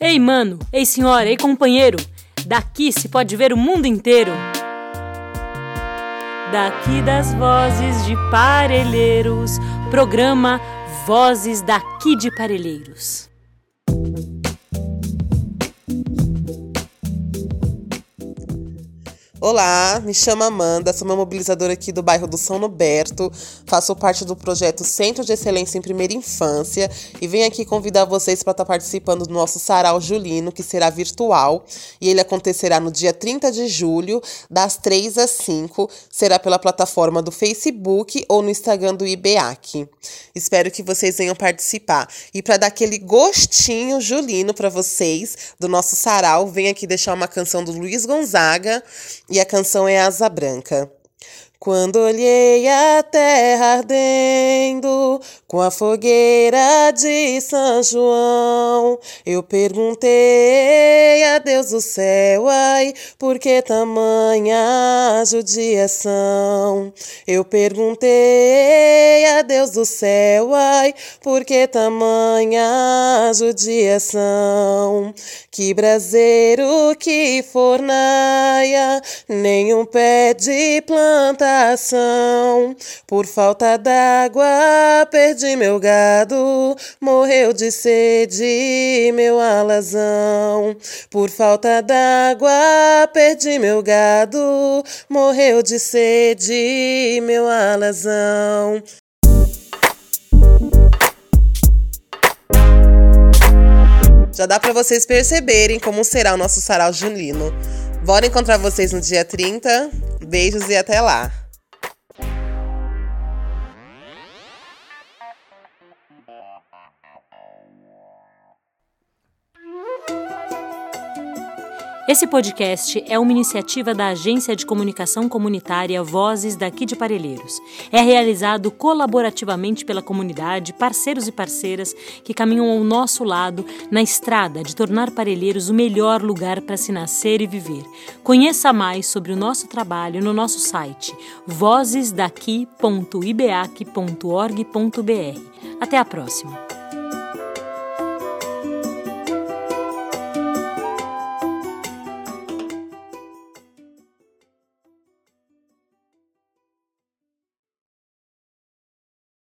Ei, mano, ei, senhora, ei, companheiro, daqui se pode ver o mundo inteiro. Daqui das vozes de Parelheiros, programa Vozes daqui de Parelheiros. Olá, me chamo Amanda, sou uma mobilizadora aqui do bairro do São Noberto, faço parte do projeto Centro de Excelência em Primeira Infância e venho aqui convidar vocês para estar tá participando do nosso Sarau Julino, que será virtual e ele acontecerá no dia 30 de julho, das 3 às 5, será pela plataforma do Facebook ou no Instagram do IBEAC. Espero que vocês venham participar. E para dar aquele gostinho julino para vocês do nosso Sarau, venho aqui deixar uma canção do Luiz Gonzaga e e a canção é Asa Branca. Quando olhei a terra ardendo com a fogueira de São João, eu perguntei a Deus do céu, ai, por que tamanha judiação? Eu perguntei a Deus do céu, ai, por que tamanha judiação? Que braseiro, que fornaia, nenhum pé de planta plantação. Por falta d'água, perdi meu gado, morreu de sede meu alazão. Por falta d'água, perdi meu gado, morreu de sede meu alazão. Já dá para vocês perceberem como será o nosso sarau junino. Bora encontrar vocês no dia 30. Beijos e até lá! Esse podcast é uma iniciativa da Agência de Comunicação Comunitária Vozes daqui de Parelheiros. É realizado colaborativamente pela comunidade, parceiros e parceiras que caminham ao nosso lado na estrada de tornar Parelheiros o melhor lugar para se nascer e viver. Conheça mais sobre o nosso trabalho no nosso site vozesdaqui.ibeac.org.br. Até a próxima!